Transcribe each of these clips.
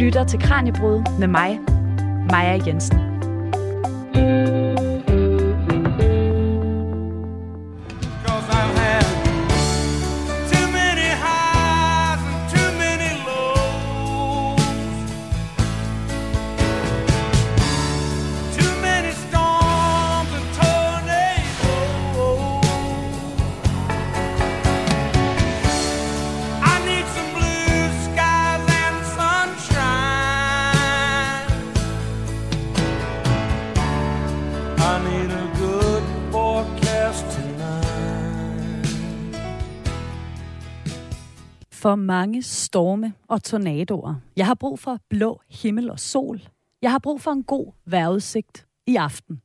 lytter til Kranjebrud med mig, Maja Jensen. For mange storme og tornadoer. Jeg har brug for blå himmel og sol. Jeg har brug for en god vejrudsigt i aften.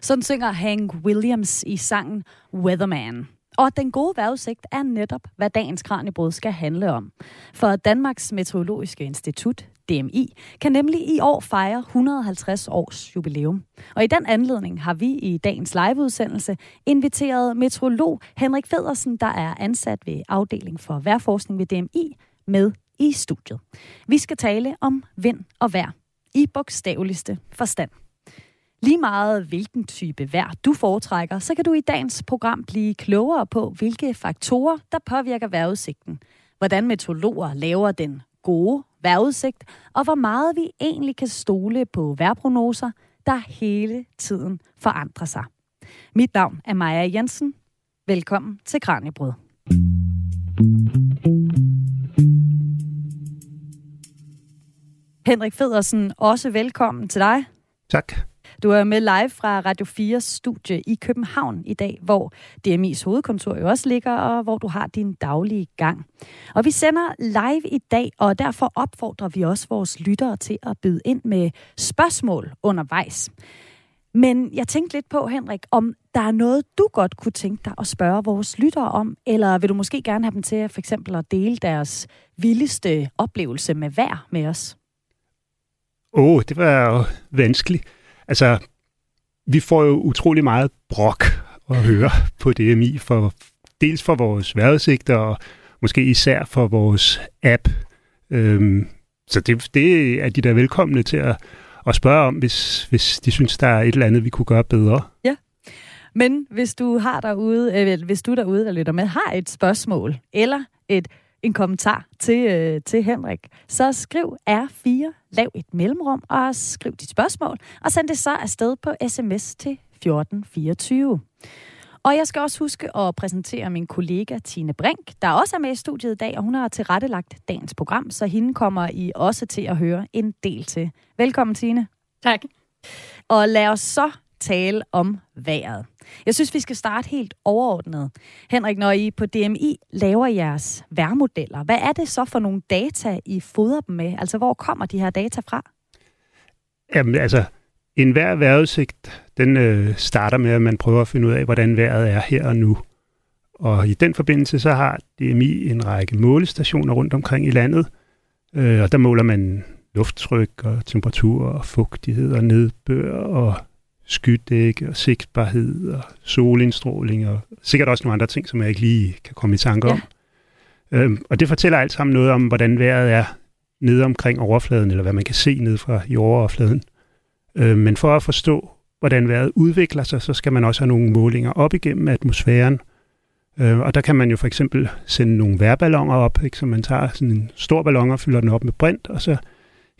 Sådan synger Hank Williams i sangen Weatherman. Og den gode vejrudsigt er netop, hvad dagens Kranjebrud skal handle om. For Danmarks Meteorologiske Institut, DMI, kan nemlig i år fejre 150 års jubilæum. Og i den anledning har vi i dagens liveudsendelse inviteret meteorolog Henrik Federsen, der er ansat ved afdeling for vejrforskning ved DMI, med i studiet. Vi skal tale om vind og vejr i bogstaveligste forstand. Lige meget hvilken type vejr du foretrækker, så kan du i dagens program blive klogere på, hvilke faktorer, der påvirker vejrudsigten. Hvordan meteorologer laver den gode vejrudsigt, og hvor meget vi egentlig kan stole på vejrprognoser, der hele tiden forandrer sig. Mit navn er Maja Jensen. Velkommen til Kranjebrød. Henrik Federsen, også velkommen til dig. Tak. Du er med live fra Radio 4's studie i København i dag, hvor DMI's hovedkontor jo også ligger, og hvor du har din daglige gang. Og vi sender live i dag, og derfor opfordrer vi også vores lyttere til at byde ind med spørgsmål undervejs. Men jeg tænkte lidt på, Henrik, om der er noget, du godt kunne tænke dig at spørge vores lyttere om, eller vil du måske gerne have dem til for eksempel at dele deres vildeste oplevelse med vejr med os? Åh, oh, det var jo vanskeligt. Altså, vi får jo utrolig meget brok at høre på DMI, for, dels for vores vejrudsigter, og måske især for vores app. Øhm, så det, det er de der velkomne til at, at spørge om, hvis, hvis de synes, der er et eller andet, vi kunne gøre bedre. Ja. Men hvis du har derude, øh, hvis du derude, der lytter med, har et spørgsmål, eller et en kommentar til, øh, til Henrik, så skriv R4, lav et mellemrum og skriv dit spørgsmål, og send det så afsted på sms til 1424. Og jeg skal også huske at præsentere min kollega Tine Brink, der også er med i studiet i dag, og hun har tilrettelagt dagens program, så hende kommer I også til at høre en del til. Velkommen, Tine. Tak. Og lad os så tale om vejret. Jeg synes, vi skal starte helt overordnet. Henrik, når I på DMI laver jeres værmodeller, hvad er det så for nogle data, I fodrer dem med? Altså, hvor kommer de her data fra? Jamen, altså, en hver vejrudsigt, den øh, starter med, at man prøver at finde ud af, hvordan vejret er her og nu. Og i den forbindelse, så har DMI en række målestationer rundt omkring i landet, øh, og der måler man lufttryk og temperatur og fugtighed og nedbør og skydæk og sigtbarhed og solindstråling og sikkert også nogle andre ting, som jeg ikke lige kan komme i tanke om. Ja. Øhm, og det fortæller alt sammen noget om, hvordan vejret er nede omkring overfladen, eller hvad man kan se ned fra jordoverfladen. Øhm, men for at forstå, hvordan vejret udvikler sig, så skal man også have nogle målinger op igennem atmosfæren. Øhm, og der kan man jo for eksempel sende nogle vejrballoner op, ikke? så man tager sådan en stor ballon og fylder den op med brint, og så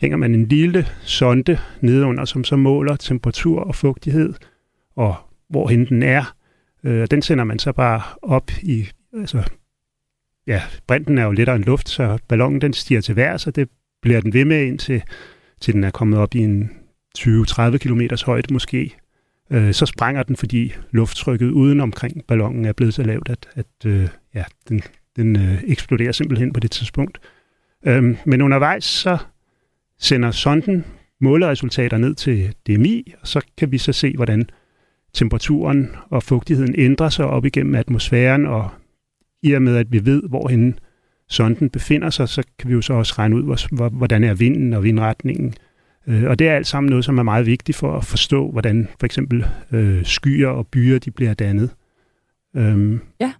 hænger man en lille sonde nedenunder, som så måler temperatur og fugtighed, og hvorhen den er. Øh, den sender man så bare op i, altså, ja, brinten er jo lettere end luft, så ballonen den stiger til vejr, så det bliver den ved med indtil til den er kommet op i en 20-30 km højde måske. Øh, så sprænger den, fordi lufttrykket uden omkring ballonen er blevet så lavt, at, at øh, ja, den, den øh, eksploderer simpelthen på det tidspunkt. Øh, men undervejs så sender sonden måleresultater ned til DMI, og så kan vi så se, hvordan temperaturen og fugtigheden ændrer sig op igennem atmosfæren, og i og med, at vi ved, hvorhen sonden befinder sig, så kan vi jo så også regne ud, hvordan er vinden og vindretningen. Øh, og det er alt sammen noget, som er meget vigtigt for at forstå, hvordan for eksempel øh, skyer og byer de bliver dannet. Øhm. Ja.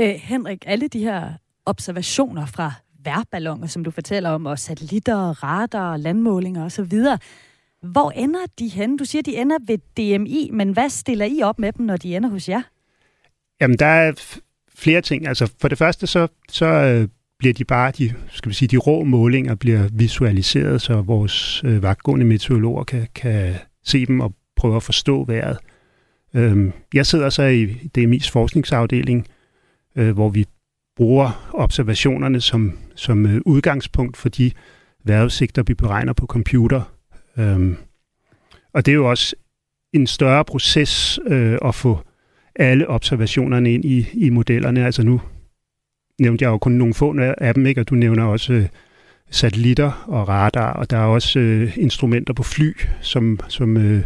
Øh, Henrik, alle de her observationer fra værballoner, som du fortæller om, og satellitter, radar, landmålinger osv. Hvor ender de hen? Du siger, de ender ved DMI, men hvad stiller I op med dem, når de ender hos jer? Jamen, der er flere ting. Altså, for det første, så, så øh, bliver de bare, de, skal vi sige, de rå målinger bliver visualiseret, så vores øh, vagtgående meteorologer kan, kan se dem og prøve at forstå vejret. Øhm, jeg sidder så i DMI's forskningsafdeling, øh, hvor vi bruger observationerne som, som øh, udgangspunkt for de vejrudsigter, vi beregner på computer. Øhm, og det er jo også en større proces øh, at få alle observationerne ind i, i modellerne. Altså nu nævnte jeg jo kun nogle få af dem, ikke? og du nævner også øh, satellitter og radar, og der er også øh, instrumenter på fly, som, som øh,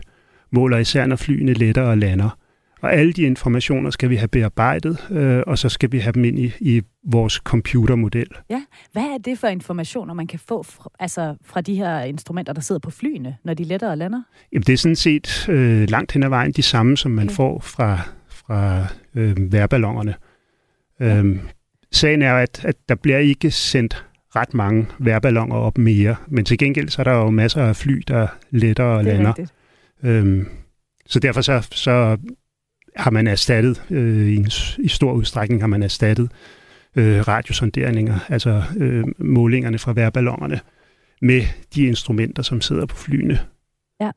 måler især, når flyene letter og lander. Og alle de informationer skal vi have bearbejdet, øh, og så skal vi have dem ind i, i vores computermodel. Ja, hvad er det for informationer, man kan få fra, altså fra de her instrumenter, der sidder på flyene, når de letter og lander? Jamen, det er sådan set øh, langt hen ad vejen de samme, som man okay. får fra, fra øh, værballonerne. Ja. Øhm, sagen er, at, at der bliver ikke sendt ret mange værballoner op mere, men til gengæld så er der jo masser af fly, der letter og lander. Øhm, så derfor så, så har man erstattet, øh, i, en, i stor udstrækning har man erstattet øh, radiosonderinger, altså øh, målingerne fra værballonerne, med de instrumenter, som sidder på flyene. Ja,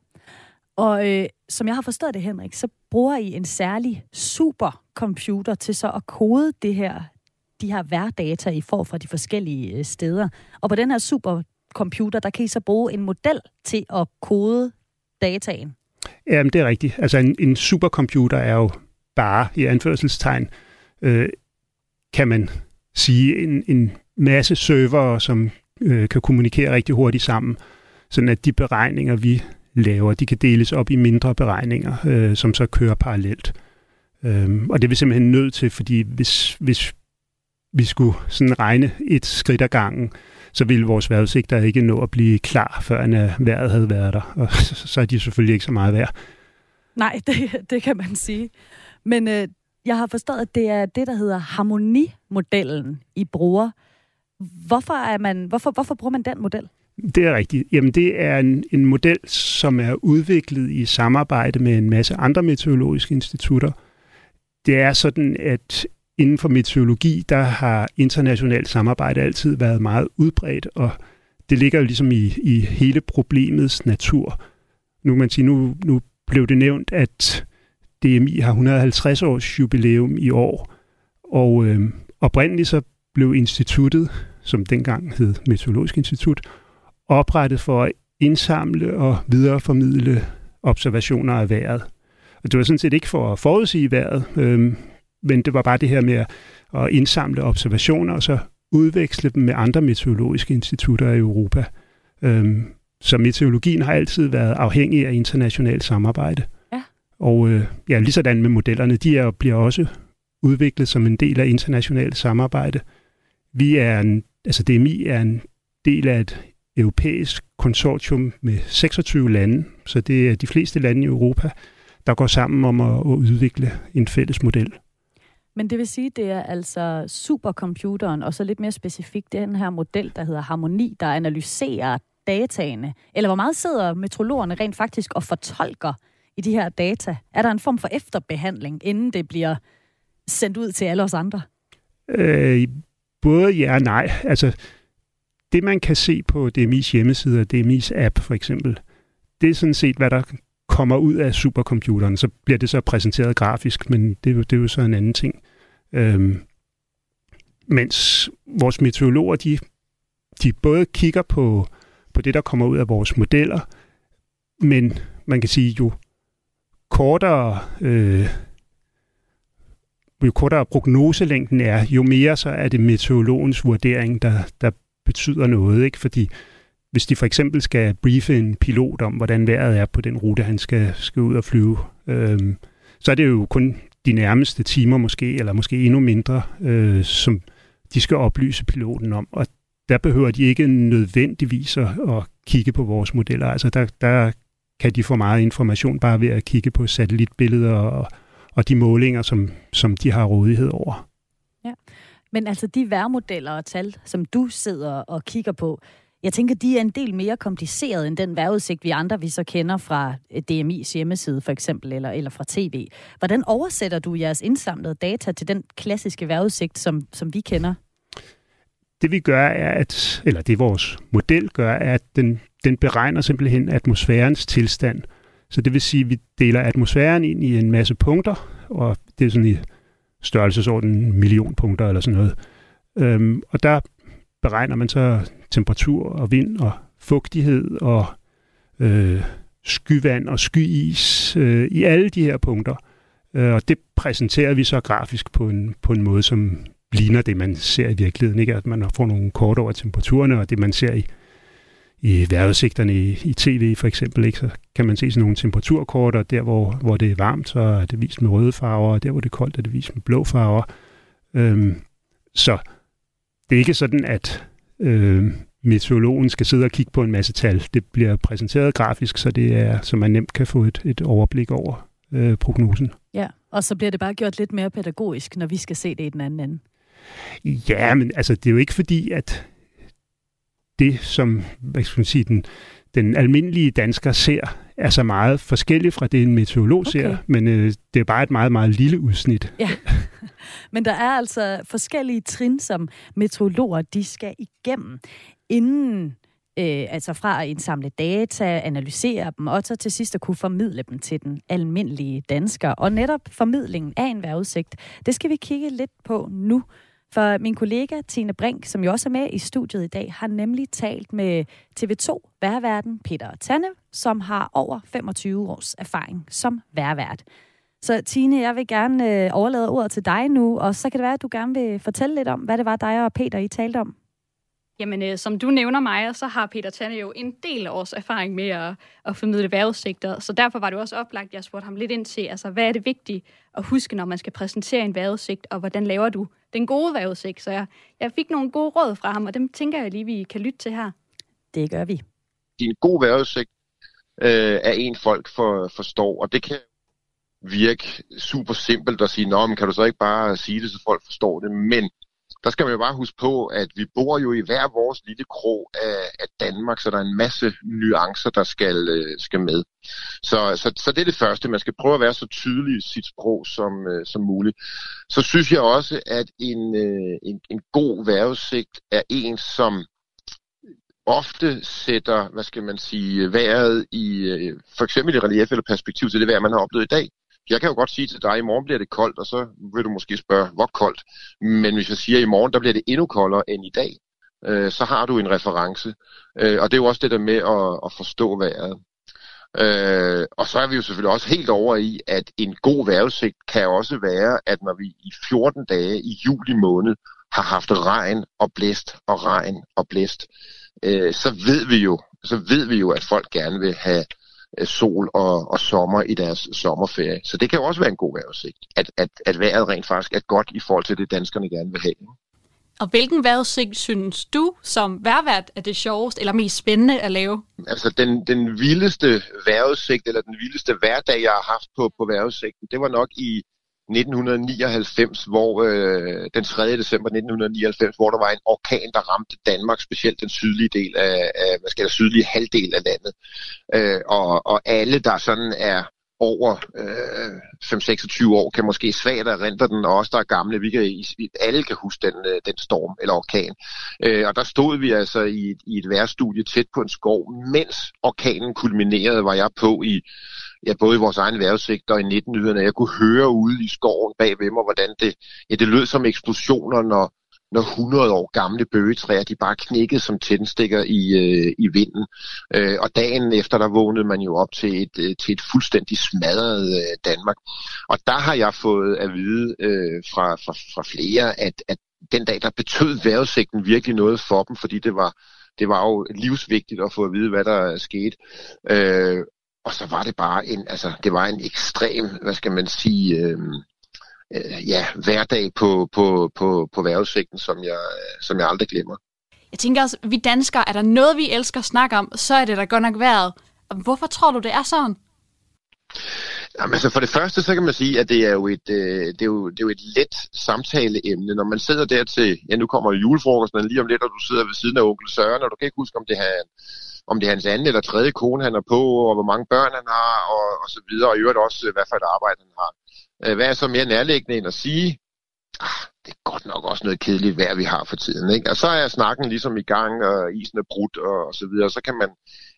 og øh, som jeg har forstået det, Henrik, så bruger I en særlig supercomputer til så at kode det her, de her værdata, I får fra de forskellige øh, steder. Og på den her supercomputer, der kan I så bruge en model til at kode dataen. Jamen, det er rigtigt. Altså, en, en supercomputer er jo bare, i anførselstegn, øh, kan man sige, en, en masse server, som øh, kan kommunikere rigtig hurtigt sammen, sådan at de beregninger, vi laver, de kan deles op i mindre beregninger, øh, som så kører parallelt. Øh, og det er vi simpelthen nødt til, fordi hvis, hvis vi skulle sådan regne et skridt ad gangen, så ville vores vejrudsigter ikke nå at blive klar, før en vejret havde været der. Og så er de selvfølgelig ikke så meget værd. Nej, det, det kan man sige. Men øh, jeg har forstået, at det er det, der hedder harmonimodellen, I bruger. Hvorfor, er man, hvorfor, hvorfor bruger man den model? Det er rigtigt. Jamen, det er en, en model, som er udviklet i samarbejde med en masse andre meteorologiske institutter. Det er sådan, at inden for meteorologi, der har internationalt samarbejde altid været meget udbredt, og det ligger jo ligesom i, i hele problemets natur. Nu man sige, nu, nu blev det nævnt, at DMI har 150 års jubilæum i år, og øh, oprindeligt så blev instituttet, som dengang hed Meteorologisk Institut, oprettet for at indsamle og videreformidle observationer af vejret. Og det var sådan set ikke for at forudsige vejret, øh, men det var bare det her med at indsamle observationer og så udveksle dem med andre meteorologiske institutter i Europa. Øhm, så meteorologien har altid været afhængig af internationalt samarbejde. Ja. Og øh, ja, lige sådan med modellerne, de er, bliver også udviklet som en del af internationalt samarbejde. Vi er en, altså DMI er en del af et europæisk konsortium med 26 lande, så det er de fleste lande i Europa, der går sammen om at, at udvikle en fælles model. Men det vil sige, det er altså supercomputeren, og så lidt mere specifikt den her model, der hedder Harmoni, der analyserer dataene. Eller hvor meget sidder metrologerne rent faktisk og fortolker i de her data? Er der en form for efterbehandling, inden det bliver sendt ud til alle os andre? Øh, både ja og nej. Altså, det man kan se på DMI's hjemmeside og DMI's app for eksempel, det er sådan set, hvad der kommer ud af supercomputeren, så bliver det så præsenteret grafisk, men det, det er jo så en anden ting. Øhm, mens vores meteorologer, de, de både kigger på, på det, der kommer ud af vores modeller, men man kan sige, jo kortere, øh, jo kortere prognoselængden er, jo mere så er det meteorologens vurdering, der, der betyder noget, ikke? Fordi hvis de for eksempel skal briefe en pilot om, hvordan vejret er på den rute, han skal, skal ud og flyve, øh, så er det jo kun de nærmeste timer måske, eller måske endnu mindre, øh, som de skal oplyse piloten om. Og der behøver de ikke nødvendigvis at, at kigge på vores modeller. Altså der, der kan de få meget information bare ved at kigge på satellitbilleder og, og de målinger, som, som de har rådighed over. Ja. Men altså de værmodeller og tal, som du sidder og kigger på, jeg tænker, de er en del mere kompliceret end den vejrudsigt, vi andre vi så kender fra øh, DMI's hjemmeside for eksempel, eller, eller fra tv. Hvordan oversætter du jeres indsamlede data til den klassiske vejrudsigt, som, som vi kender? Det vi gør er, at, eller det vores model gør, er, at den, den beregner simpelthen atmosfærens tilstand. Så det vil sige, at vi deler atmosfæren ind i en masse punkter, og det er sådan i størrelsesorden en million punkter eller sådan noget. Øhm, og der beregner man så temperatur og vind og fugtighed og øh, skyvand og skyis øh, i alle de her punkter. Øh, og det præsenterer vi så grafisk på en, på en måde, som ligner det, man ser i virkeligheden. Ikke? At man får nogle kort over temperaturerne, og det, man ser i, i vejrudsigterne i, i tv for eksempel, ikke? så kan man se sådan nogle temperaturkort, og der, hvor, hvor det er varmt, så er det vist med røde farver, og der, hvor det er koldt, er det vist med blå farver. Øhm, så det er ikke sådan, at øh, meteorologen skal sidde og kigge på en masse tal. Det bliver præsenteret grafisk, så det er, så man nemt kan få et, et overblik over øh, prognosen. Ja, og så bliver det bare gjort lidt mere pædagogisk, når vi skal se det i den anden ende. Ja, men altså, det er jo ikke fordi, at det, som hvad skal man sige, den, den almindelige dansker ser, er så meget forskelligt fra det, en meteorolog okay. ser, men øh, det er bare et meget, meget lille udsnit. Ja, men der er altså forskellige trin, som meteorologer de skal igennem, inden øh, altså fra at indsamle data, analysere dem, og så til sidst at kunne formidle dem til den almindelige dansker. Og netop formidlingen af en vejrudsigt, det skal vi kigge lidt på nu. For min kollega Tine Brink, som jo også er med i studiet i dag, har nemlig talt med TV2 værverden Peter Tanne, som har over 25 års erfaring som værvært. Så Tine, jeg vil gerne øh, overlade ordet til dig nu, og så kan det være, at du gerne vil fortælle lidt om, hvad det var dig og Peter, I talte om. Jamen, øh, som du nævner mig, så har Peter Tanne jo en del års erfaring med at, at formidle vejrudsigter, så derfor var det også oplagt, at jeg spurgte ham lidt ind til, altså, hvad er det vigtigt at huske, når man skal præsentere en vejrudsigt, og hvordan laver du den gode vejrudsigt? Så jeg, jeg fik nogle gode råd fra ham, og dem tænker jeg lige, vi kan lytte til her. Det gør vi. En god vejrudsigt øh, er en, folk for, forstår, og det kan virke super simpelt at sige, nå, men kan du så ikke bare sige det, så folk forstår det, men der skal man jo bare huske på, at vi bor jo i hver vores lille krog af, af Danmark, så der er en masse nuancer, der skal, øh, skal med. Så, så, så det er det første. Man skal prøve at være så tydelig i sit sprog som, øh, som muligt. Så synes jeg også, at en, øh, en, en god vejrudsigt er en, som ofte sætter, hvad skal man sige, vejret i, øh, for eksempel i relief eller perspektiv til det vejr, man har oplevet i dag jeg kan jo godt sige til dig, at i morgen bliver det koldt, og så vil du måske spørge, hvor koldt. Men hvis jeg siger, at i morgen der bliver det endnu koldere end i dag, øh, så har du en reference. Øh, og det er jo også det der med at, at forstå vejret. Øh, og så er vi jo selvfølgelig også helt over i, at en god vejrudsigt kan også være, at når vi i 14 dage i juli måned har haft regn og blæst og regn og blæst, øh, så ved vi jo, så ved vi jo, at folk gerne vil have sol og, og sommer i deres sommerferie. Så det kan jo også være en god vejrudsigt, at, at, at vejret rent faktisk er godt i forhold til det, danskerne gerne vil have. Og hvilken vejrudsigt synes du som værvært er det sjoveste eller mest spændende at lave? Altså den, den vildeste vejrudsigt, eller den vildeste hverdag, jeg har haft på, på vejrudsigten, det var nok i 1999, hvor øh, den 3. december 1999, hvor der var en orkan, der ramte Danmark, specielt den sydlige del af, af hvad skal jeg, sydlige halvdel af landet. Øh, og, og alle, der sådan er over øh, 5-26 år, kan måske svagt erindre den, og også der er gamle, vi kan, alle kan huske den, øh, den storm eller orkan. Øh, og der stod vi altså i, i et værstudie tæt på en skov, mens orkanen kulminerede, var jeg på i ja, både i vores egen vejrudsigt og i 19 Jeg kunne høre ude i skoven bag ved mig, hvordan det, ja, det lød som eksplosioner, når, når 100 år gamle bøgetræer, de bare knækkede som tændstikker i, øh, i vinden. Øh, og dagen efter, der vågnede man jo op til et, øh, til et fuldstændig smadret øh, Danmark. Og der har jeg fået at vide øh, fra, fra, fra flere, at, at den dag, der betød vejrudsigten virkelig noget for dem, fordi det var, det var jo livsvigtigt at få at vide, hvad der skete. Øh, og så var det bare en, altså, det var en ekstrem, hvad skal man sige, øh, øh, ja, hverdag på, på, på, på vejrudsigten, som jeg, som jeg aldrig glemmer. Jeg tænker også, vi danskere, er der noget, vi elsker at snakke om, så er det da godt nok været. Hvorfor tror du, det er sådan? Jamen, altså for det første, så kan man sige, at det er jo et, øh, det er jo, det er jo et let samtaleemne. Når man sidder der til, ja nu kommer julefrokosten lige om lidt, og du sidder ved siden af onkel Søren, og du kan ikke huske, om det er, om det er hans anden eller tredje kone, han er på, og hvor mange børn han har, og, og så videre, og i øvrigt også, hvad for et arbejde han har. Øh, hvad er så mere nærliggende end at sige, ah, det er godt nok også noget kedeligt vejr, vi har for tiden. Ikke? Og så er snakken ligesom i gang, og isen er brudt, og, og så videre. Så kan man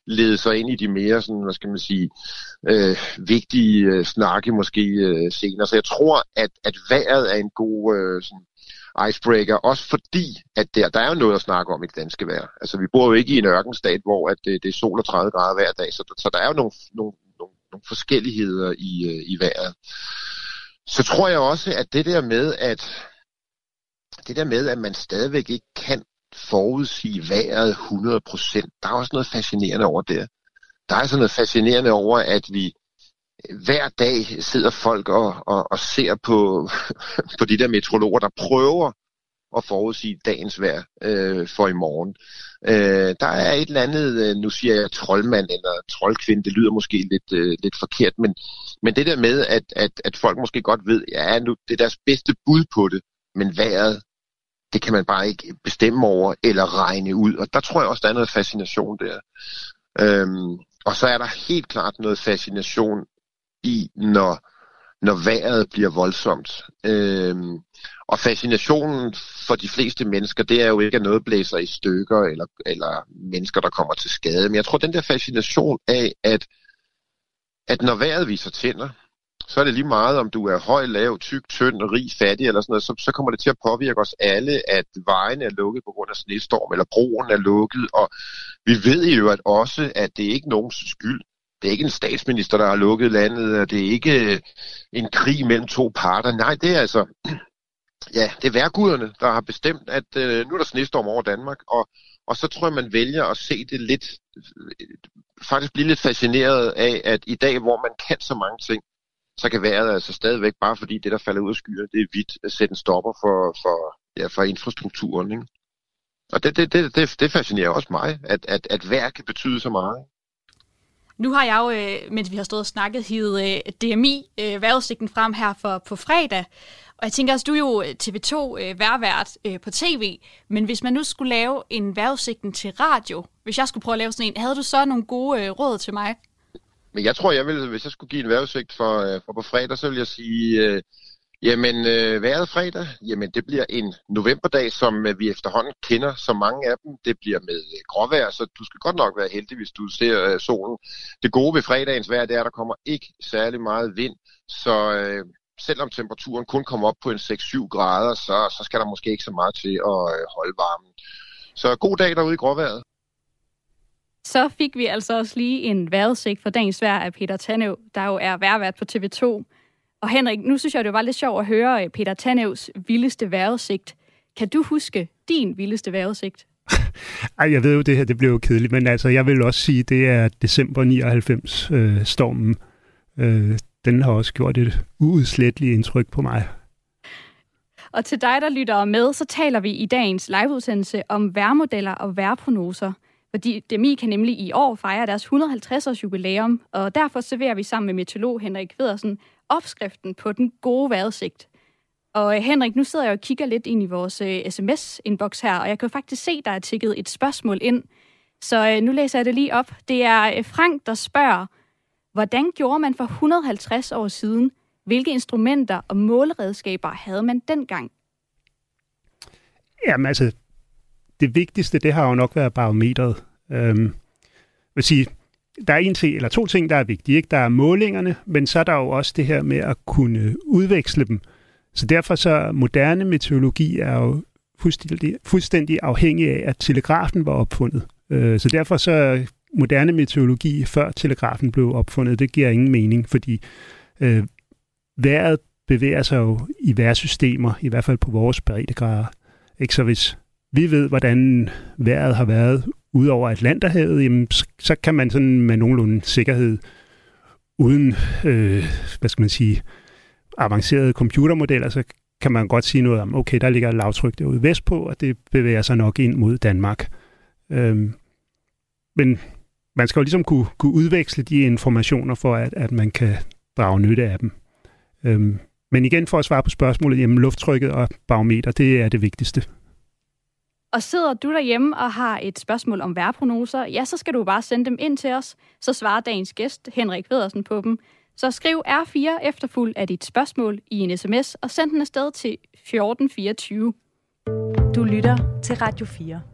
lede sig ind i de mere, sådan, hvad skal man sige, øh, vigtige øh, snakke måske øh, senere. Så jeg tror, at, at vejret er en god øh, sådan, icebreaker, også fordi, at der, der er jo noget at snakke om i det danske vejr. Altså, vi bor jo ikke i en ørkenstat, hvor at det, det er sol og 30 grader hver dag, så, så der er jo nogle, nogle, nogle, nogle forskelligheder i, øh, i vejret. Så tror jeg også, at det der med, at det der med, at man stadigvæk ikke kan forudsige vejret 100%, der er også noget fascinerende over det. Der er sådan noget fascinerende over, at vi øh, hver dag sidder folk og, og, og ser på, på de der meteorologer, der prøver at forudsige dagens vejr øh, for i morgen. Øh, der er et eller andet, øh, nu siger jeg troldmand eller troldkvinde, det lyder måske lidt, øh, lidt forkert, men, men det der med, at, at, at folk måske godt ved, ja, nu, det er deres bedste bud på det, men vejret, det kan man bare ikke bestemme over eller regne ud. Og der tror jeg også, der er noget fascination der. Øhm, og så er der helt klart noget fascination i, når, når vejret bliver voldsomt. Øhm, og fascinationen for de fleste mennesker, det er jo ikke, at noget blæser i stykker, eller, eller mennesker, der kommer til skade. Men jeg tror, den der fascination af, at, at når vejret viser tænder, så er det lige meget, om du er høj, lav, tyk, tynd, rig, fattig eller sådan noget, så, så kommer det til at påvirke os alle, at vejen er lukket på grund af snestorm, eller broen er lukket, og vi ved jo at også, at det er ikke nogens skyld. Det er ikke en statsminister, der har lukket landet, og det er ikke øh, en krig mellem to parter. Nej, det er altså, ja, det er værguderne, der har bestemt, at øh, nu er der snestorm over Danmark, og, og så tror jeg, man vælger at se det lidt, faktisk blive lidt fascineret af, at i dag, hvor man kan så mange ting, så kan vejret altså stadigvæk, bare fordi det, der falder ud af skyer, det er hvidt, at sætte en stopper for, for, ja, for infrastrukturen. Ikke? Og det, det, det, det, det fascinerer også mig, at, at, at vejr kan betyde så meget. Nu har jeg jo, øh, mens vi har stået og snakket, hivet øh, DMI, øh, vejrudsigten frem her for, på fredag. Og jeg tænker også, du er jo øh, TV2 øh, værvært øh, på tv, men hvis man nu skulle lave en vejrudsigten til radio, hvis jeg skulle prøve at lave sådan en, havde du så nogle gode øh, råd til mig? Men jeg tror, jeg ville, hvis jeg skulle give en vejrudsigt for, øh, for på fredag, så ville jeg sige, øh, jamen øh, vejret fredag, jamen det bliver en novemberdag, som øh, vi efterhånden kender så mange af dem. Det bliver med øh, gråvejr, så du skal godt nok være heldig, hvis du ser øh, solen. Det gode ved fredagens vejr, det er, at der kommer ikke særlig meget vind, så øh, selvom temperaturen kun kommer op på en 6-7 grader, så, så skal der måske ikke så meget til at øh, holde varmen. Så god dag derude i gråvejret. Så fik vi altså også lige en vejrudsigt for dagens vejr af Peter Tanev, der jo er værvært på TV2. Og Henrik, nu synes jeg, det var lidt sjovt at høre øh, Peter Tanevs vildeste vejrudsigt. Kan du huske din vildeste vejrudsigt? Ej, jeg ved jo, det her det blev jo kedeligt, men altså, jeg vil også sige, det er december 99-stormen. Øh, øh, den har også gjort et uudsletteligt indtryk på mig. Og til dig, der lytter med, så taler vi i dagens liveudsendelse om værmodeller og vejrprognoser. Fordi DMI kan nemlig i år fejre deres 150-års jubilæum, og derfor serverer vi sammen med meteorolog Henrik Vedersen opskriften på den gode vejrudsigt. Og øh, Henrik, nu sidder jeg og kigger lidt ind i vores øh, uh, sms-inbox her, og jeg kan faktisk se, der er tikket et spørgsmål ind. Så uh, nu læser jeg det lige op. Det er Frank, der spørger, hvordan gjorde man for 150 år siden? Hvilke instrumenter og måleredskaber havde man dengang? Jamen altså, det vigtigste, det har jo nok været barometret. Øhm, vil sige, der er en ting, eller to ting, der er vigtige. Ikke? Der er målingerne, men så er der jo også det her med at kunne udveksle dem. Så derfor så moderne meteorologi er jo fuldstændig, fuldstændig afhængig af, at telegrafen var opfundet. Øh, så derfor så moderne meteorologi, før telegrafen blev opfundet, det giver ingen mening, fordi øh, vejret bevæger sig jo i vejrsystemer, i hvert fald på vores breddegrader. Ikke? Så hvis vi ved, hvordan vejret har været ud over Atlanterhavet, jamen, så kan man sådan med nogenlunde sikkerhed, uden, øh, hvad skal man sige, avancerede computermodeller, så kan man godt sige noget om, okay, der ligger et lavtryk derude vestpå, og det bevæger sig nok ind mod Danmark. Øhm, men man skal jo ligesom kunne, kunne udveksle de informationer for, at, at man kan drage nytte af dem. Øhm, men igen for at svare på spørgsmålet, jamen lufttrykket og barometer, det er det vigtigste. Og sidder du derhjemme og har et spørgsmål om vejrprognoser, ja, så skal du bare sende dem ind til os. Så svarer dagens gæst, Henrik Vedersen, på dem. Så skriv R4 efterfuld af dit spørgsmål i en sms og send den afsted til 1424. Du lytter til Radio 4.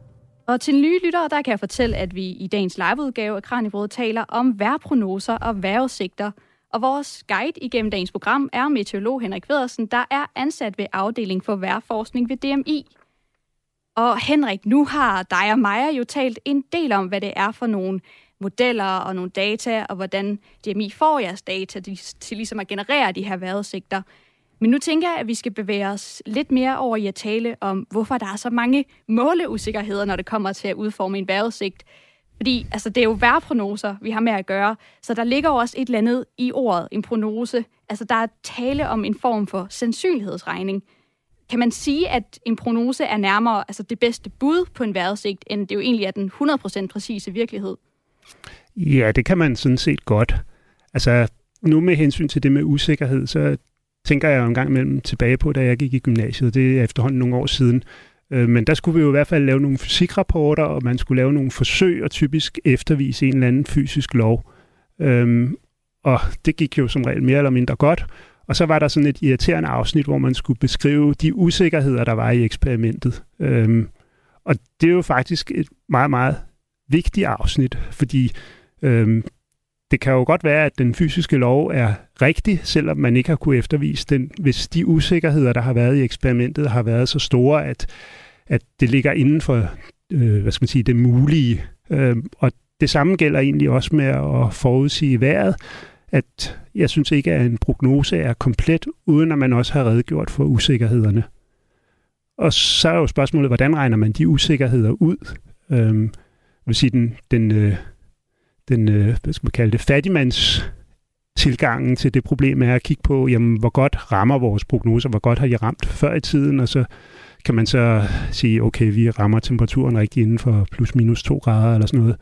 Og til nye lyttere, der kan jeg fortælle, at vi i dagens liveudgave af Kranjebrød taler om vejrprognoser og vejrudsigter. Og vores guide igennem dagens program er meteorolog Henrik Vedersen, der er ansat ved afdeling for vejrforskning ved DMI. Og Henrik, nu har dig og Maja jo talt en del om, hvad det er for nogle modeller og nogle data, og hvordan DMI får jeres data til ligesom at generere de her vejrudsigter. Men nu tænker jeg, at vi skal bevæge os lidt mere over i at tale om, hvorfor der er så mange måleusikkerheder, når det kommer til at udforme en vejrudsigt. Fordi altså, det er jo vejrprognoser, vi har med at gøre, så der ligger jo også et eller andet i ordet, en prognose. Altså, der er tale om en form for sandsynlighedsregning. Kan man sige, at en prognose er nærmere altså det bedste bud på en vejrudsigt, end det jo egentlig er den 100% præcise virkelighed? Ja, det kan man sådan set godt. Altså, nu med hensyn til det med usikkerhed, så tænker jeg jo en gang imellem tilbage på, da jeg gik i gymnasiet. Det er efterhånden nogle år siden. Øh, men der skulle vi jo i hvert fald lave nogle fysikrapporter, og man skulle lave nogle forsøg og typisk eftervise en eller anden fysisk lov. Øhm, og det gik jo som regel mere eller mindre godt. Og så var der sådan et irriterende afsnit, hvor man skulle beskrive de usikkerheder, der var i eksperimentet. Øhm, og det er jo faktisk et meget, meget vigtigt afsnit, fordi øhm, det kan jo godt være, at den fysiske lov er rigtig, selvom man ikke har kunne eftervise den, hvis de usikkerheder, der har været i eksperimentet, har været så store, at, at det ligger inden for øh, hvad skal man sige, det mulige. Øh, og det samme gælder egentlig også med at forudsige vejret, at jeg synes ikke, at en prognose er komplet, uden at man også har redegjort for usikkerhederne. Og så er jo spørgsmålet, hvordan regner man de usikkerheder ud? Øh, vil sige, den, den, øh, den øh, hvad skal man kalde det, fattigmands tilgangen til det problem er at kigge på, jamen, hvor godt rammer vores prognoser, hvor godt har de ramt før i tiden, og så kan man så sige, okay, vi rammer temperaturen rigtig inden for plus minus 2 grader eller sådan noget.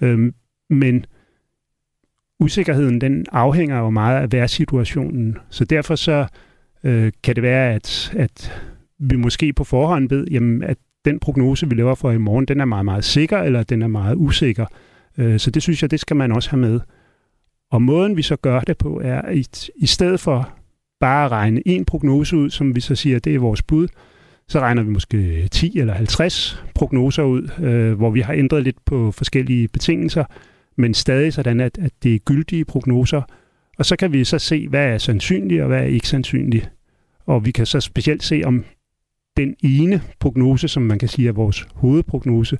Øhm, men usikkerheden, den afhænger jo meget af vejrsituationen, så derfor så øh, kan det være, at, at vi måske på forhånd ved, jamen, at den prognose, vi laver for i morgen, den er meget, meget sikker, eller den er meget usikker. Øh, så det synes jeg, det skal man også have med. Og måden vi så gør det på er, at i stedet for bare at regne en prognose ud, som vi så siger, det er vores bud, så regner vi måske 10 eller 50 prognoser ud, øh, hvor vi har ændret lidt på forskellige betingelser, men stadig sådan, at, at det er gyldige prognoser. Og så kan vi så se, hvad er sandsynligt og hvad er ikke sandsynligt. Og vi kan så specielt se, om den ene prognose, som man kan sige er vores hovedprognose,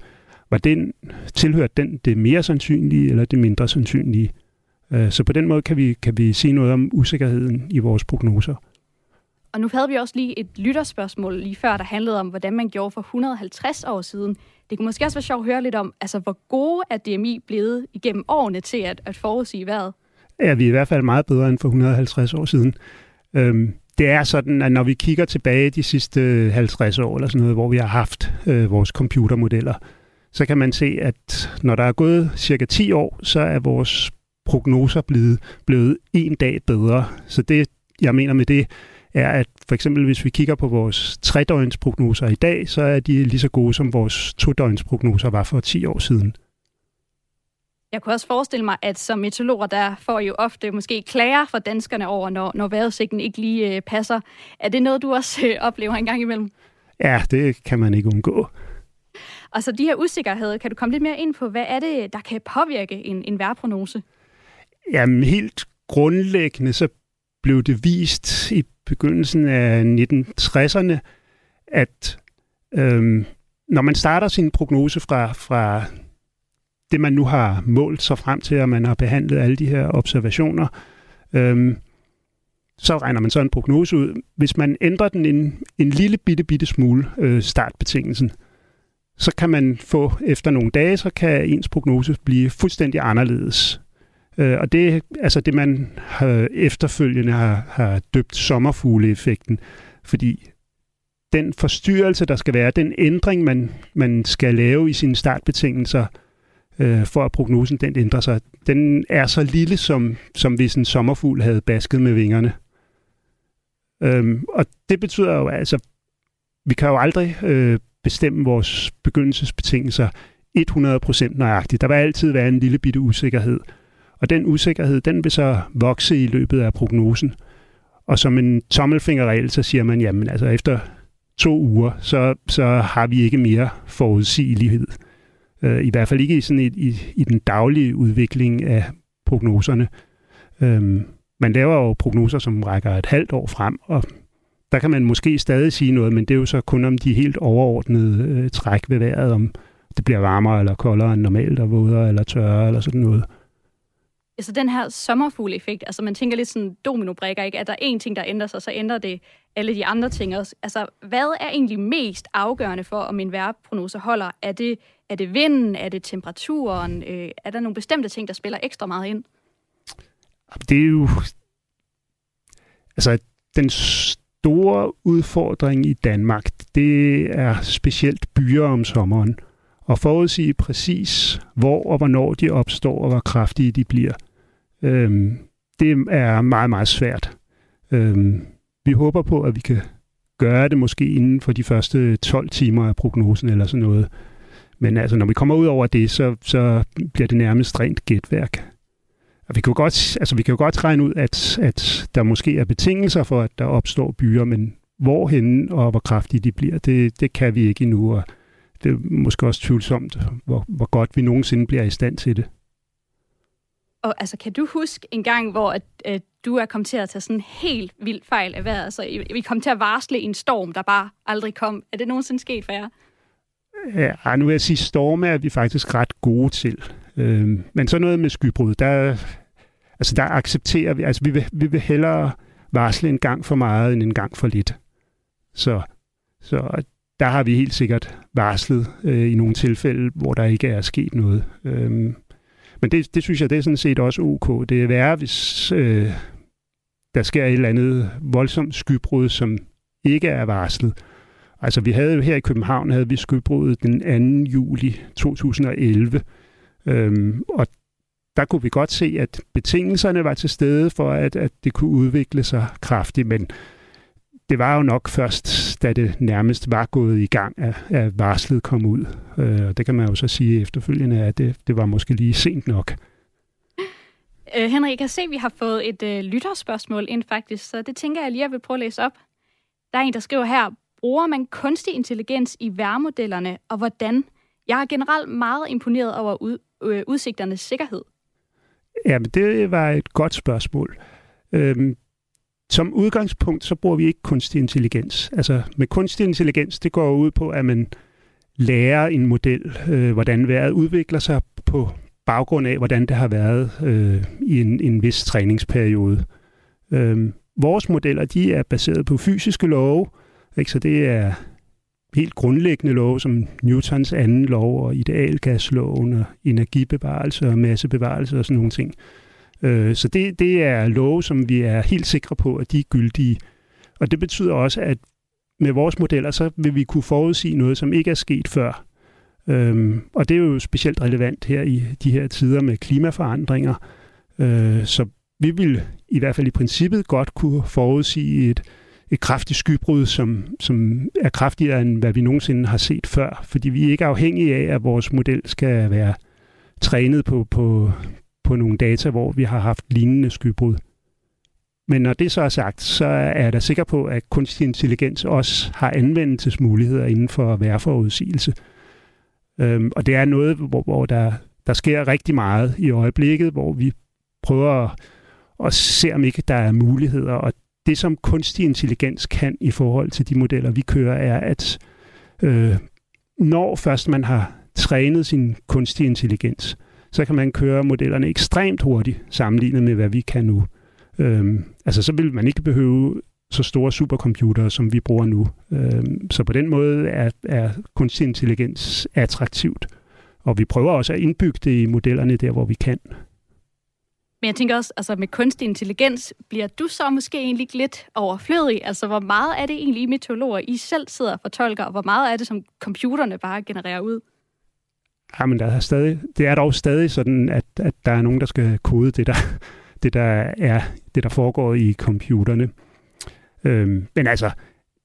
var den, tilhørt den det mere sandsynlige eller det mindre sandsynlige. Øh, så på den måde kan vi, kan vi sige noget om usikkerheden i vores prognoser. Og nu havde vi også lige et lytterspørgsmål lige før, der handlede om, hvordan man gjorde for 150 år siden. Det kunne måske også være sjovt at høre lidt om, altså hvor gode er DMI blevet igennem årene til at, at forudsige vejret? Ja, vi er i hvert fald meget bedre end for 150 år siden. Øhm, det er sådan, at når vi kigger tilbage de sidste 50 år, eller sådan noget, hvor vi har haft øh, vores computermodeller, så kan man se, at når der er gået cirka 10 år, så er vores prognoser blevet, blevet en dag bedre. Så det, jeg mener med det, er, at for eksempel hvis vi kigger på vores tredøgns prognoser i dag, så er de lige så gode, som vores todøgns prognoser var for 10 år siden. Jeg kunne også forestille mig, at som meteorologer, der får jo ofte måske klager fra danskerne over, når, når vejrudsigten ikke lige øh, passer. Er det noget, du også øh, oplever en gang imellem? Ja, det kan man ikke undgå. Og så de her usikkerheder, kan du komme lidt mere ind på, hvad er det, der kan påvirke en, en vejrprognose? Jamen helt grundlæggende, så blev det vist i begyndelsen af 1960'erne, at øhm, når man starter sin prognose fra, fra det, man nu har målt sig frem til, og man har behandlet alle de her observationer, øhm, så regner man så en prognose ud. Hvis man ændrer den en, en lille bitte, bitte smule, øh, startbetingelsen, så kan man få, efter nogle dage, så kan ens prognose blive fuldstændig anderledes. Øh, og det er altså det, man har efterfølgende har, har døbt sommerfugleeffekten, fordi den forstyrrelse, der skal være, den ændring, man, man skal lave i sine startbetingelser, øh, for at prognosen den ændrer sig. Den er så lille, som, som hvis en sommerfugl havde basket med vingerne. Øhm, og det betyder jo altså, vi kan jo aldrig øh, bestemme vores begyndelsesbetingelser 100% nøjagtigt. Der vil altid være en lille bitte usikkerhed. Og den usikkerhed, den vil så vokse i løbet af prognosen. Og som en tommelfingerregel, så siger man, jamen altså efter to uger, så, så har vi ikke mere forudsigelighed. Øh, I hvert fald ikke i, sådan i, i, i den daglige udvikling af prognoserne. Øhm, man laver jo prognoser, som rækker et halvt år frem, og der kan man måske stadig sige noget, men det er jo så kun om de helt overordnede øh, træk ved vejret, om det bliver varmere eller koldere end normalt, og vådere eller tørre eller sådan noget. Altså den her sommerfugleffekt, altså man tænker lidt sådan dominobrikker, ikke? At der er én ting, der ændrer sig, så ændrer det alle de andre ting også. Altså hvad er egentlig mest afgørende for, om en vejrprognose holder? Er det, er det vinden? Er det temperaturen? Øh, er der nogle bestemte ting, der spiller ekstra meget ind? Det er jo... Altså, den store udfordring i Danmark, det er specielt byer om sommeren. Og forudsige præcis, hvor og hvornår de opstår, og hvor kraftige de bliver. Øhm, det er meget, meget svært. Øhm, vi håber på, at vi kan gøre det måske inden for de første 12 timer af prognosen eller sådan noget. Men altså, når vi kommer ud over det, så, så bliver det nærmest rent gætværk. Og vi kan jo godt, altså, vi kan jo godt regne ud, at, at der måske er betingelser for, at der opstår byer, men hvorhen og hvor kraftige de bliver, det, det kan vi ikke endnu, og det er måske også tvivlsomt, hvor, hvor godt vi nogensinde bliver i stand til det. Og altså, kan du huske en gang, hvor at, at du er kommet til at tage sådan en helt vild fejl af vejret? Altså, vi kom til at varsle en storm, der bare aldrig kom. Er det nogensinde sket for jer? Ja, nu vil jeg sige, storme er vi faktisk ret gode til. Øh, men så noget med skybrud, der, altså der accepterer vi, altså vi vil, vi vil hellere varsle en gang for meget end en gang for lidt. Så, så der har vi helt sikkert varslet øh, i nogle tilfælde, hvor der ikke er sket noget. Øh, men det, det synes jeg, det er sådan set også ok. Det er værre, hvis øh, der sker et eller andet voldsomt skybrud, som ikke er varslet. Altså vi havde jo her i København, havde vi skybruddet den 2. juli 2011, Øhm, og der kunne vi godt se, at betingelserne var til stede for, at, at det kunne udvikle sig kraftigt, men det var jo nok først, da det nærmest var gået i gang, at, at varslet kom ud. Øh, og det kan man jo så sige efterfølgende, at det, det var måske lige sent nok. Øh, Henrik, jeg kan se, at vi har fået et øh, lytterspørgsmål ind faktisk, så det tænker jeg lige, at jeg vil prøve at læse op. Der er en, der skriver her, bruger man kunstig intelligens i værmodellerne, og hvordan? Jeg er generelt meget imponeret over ud, øh, udsigternes sikkerhed? Jamen, det var et godt spørgsmål. Øhm, som udgangspunkt, så bruger vi ikke kunstig intelligens. Altså, med kunstig intelligens, det går ud på, at man lærer en model, øh, hvordan vejret udvikler sig på baggrund af, hvordan det har været øh, i en, en vis træningsperiode. Øhm, vores modeller, de er baseret på fysiske love, ikke? så det er helt grundlæggende love, som Newtons anden lov og idealgasloven og energibevarelse og massebevarelse og sådan nogle ting. Øh, så det, det er love, som vi er helt sikre på, at de er gyldige. Og det betyder også, at med vores modeller, så vil vi kunne forudsige noget, som ikke er sket før. Øhm, og det er jo specielt relevant her i de her tider med klimaforandringer. Øh, så vi vil i hvert fald i princippet godt kunne forudsige et, et kraftigt skybrud, som, som er kraftigere end hvad vi nogensinde har set før, fordi vi er ikke afhængige af, at vores model skal være trænet på, på, på nogle data, hvor vi har haft lignende skybrud. Men når det så er sagt, så er jeg da sikker på, at kunstig intelligens også har anvendelsesmuligheder inden for værforudsigelse. Øhm, og det er noget, hvor, hvor der, der sker rigtig meget i øjeblikket, hvor vi prøver at, at se, om ikke der er muligheder. Og det, som kunstig intelligens kan i forhold til de modeller, vi kører, er, at øh, når først man har trænet sin kunstig intelligens, så kan man køre modellerne ekstremt hurtigt sammenlignet med, hvad vi kan nu. Øhm, altså, så vil man ikke behøve så store supercomputere, som vi bruger nu. Øhm, så på den måde er, er kunstig intelligens attraktivt. Og vi prøver også at indbygge det i modellerne der, hvor vi kan. Men jeg tænker også, altså med kunstig intelligens, bliver du så måske egentlig lidt overflødig? Altså, hvor meget er det egentlig, I meteorologer, I selv sidder og fortolker, og hvor meget er det, som computerne bare genererer ud? Ja, men der er stadig, det er dog stadig sådan, at, at der er nogen, der skal kode det, der, det, der er det, der foregår i computerne. Øhm, men altså,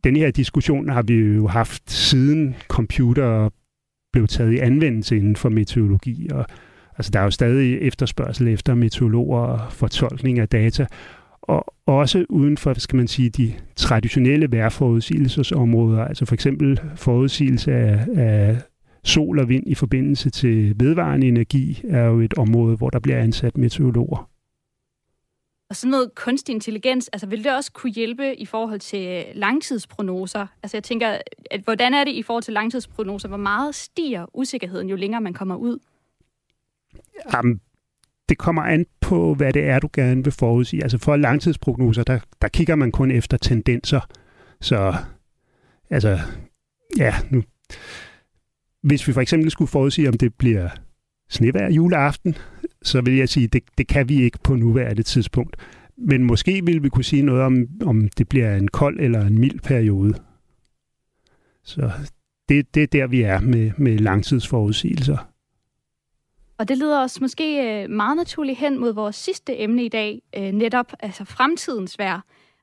den her diskussion har vi jo haft siden computer blev taget i anvendelse inden for meteorologi, og altså, der er jo stadig efterspørgsel efter meteorologer og fortolkning af data, og også uden for, skal man sige, de traditionelle vejrforudsigelsesområder, altså for eksempel forudsigelse af, af sol og vind i forbindelse til vedvarende energi, er jo et område, hvor der bliver ansat meteorologer. Og sådan noget kunstig intelligens, altså vil det også kunne hjælpe i forhold til langtidsprognoser? Altså jeg tænker, at hvordan er det i forhold til langtidsprognoser? Hvor meget stiger usikkerheden, jo længere man kommer ud? Jamen, det kommer an på, hvad det er, du gerne vil forudsige. Altså for langtidsprognoser, der, der kigger man kun efter tendenser. Så altså, ja, nu, hvis vi for eksempel skulle forudsige, om det bliver snevejr juleaften, så vil jeg sige, det, det kan vi ikke på nuværende tidspunkt. Men måske vil vi kunne sige noget om, om det bliver en kold eller en mild periode. Så det, det er der, vi er med, med langtidsforudsigelser. Og det leder os måske øh, meget naturligt hen mod vores sidste emne i dag, øh, netop altså fremtidens vejr.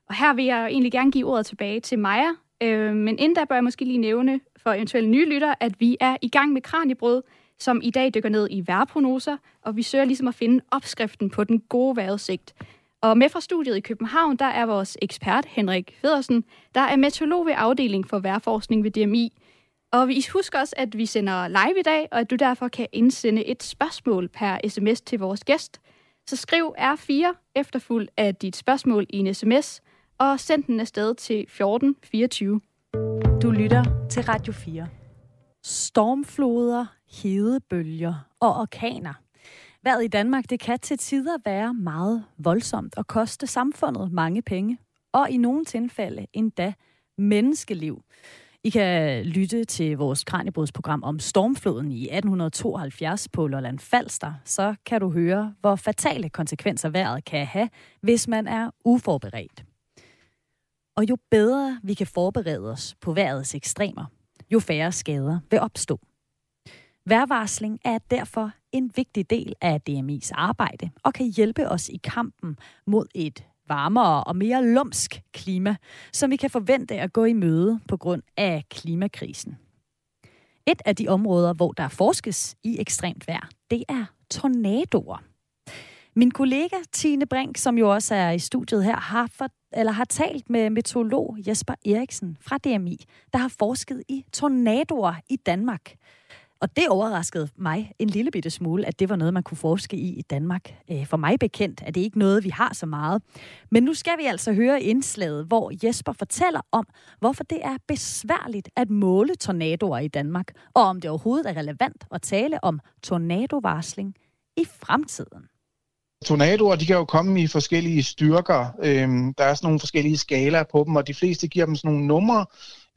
Og her vil jeg egentlig gerne give ordet tilbage til Maja, øh, men inden da bør jeg måske lige nævne for eventuelle nye lytter, at vi er i gang med Kranjebrød, som i dag dykker ned i vejrprognoser, og vi søger ligesom at finde opskriften på den gode vejrudsigt. Og med fra studiet i København, der er vores ekspert Henrik Federsen, der er meteorolog ved afdeling for vejrforskning ved DMI. Og vi husker også, at vi sender live i dag, og at du derfor kan indsende et spørgsmål per sms til vores gæst. Så skriv R4 efterfuld af dit spørgsmål i en sms, og send den afsted til 1424. Du lytter til Radio 4. Stormfloder, hedebølger og orkaner. Vejret i Danmark det kan til tider være meget voldsomt og koste samfundet mange penge. Og i nogle tilfælde endda menneskeliv. I kan lytte til vores Kranjebrudsprogram om stormfloden i 1872 på Lolland Falster. Så kan du høre, hvor fatale konsekvenser vejret kan have, hvis man er uforberedt. Og jo bedre vi kan forberede os på vejrets ekstremer, jo færre skader vil opstå. Værvarsling er derfor en vigtig del af DMI's arbejde og kan hjælpe os i kampen mod et varmere og mere lumsk klima, som vi kan forvente at gå i møde på grund af klimakrisen. Et af de områder, hvor der forskes i ekstremt vejr, det er tornadoer. Min kollega Tine Brink, som jo også er i studiet her, har, for, eller har talt med meteorolog Jesper Eriksen fra DMI, der har forsket i tornadoer i Danmark. Og det overraskede mig en lille bitte smule, at det var noget, man kunne forske i i Danmark. Øh, for mig bekendt er det ikke noget, vi har så meget. Men nu skal vi altså høre indslaget, hvor Jesper fortæller om, hvorfor det er besværligt at måle tornadoer i Danmark, og om det overhovedet er relevant at tale om tornadovarsling i fremtiden. Tornadoer, de kan jo komme i forskellige styrker. Øhm, der er sådan nogle forskellige skalaer på dem, og de fleste giver dem sådan nogle numre,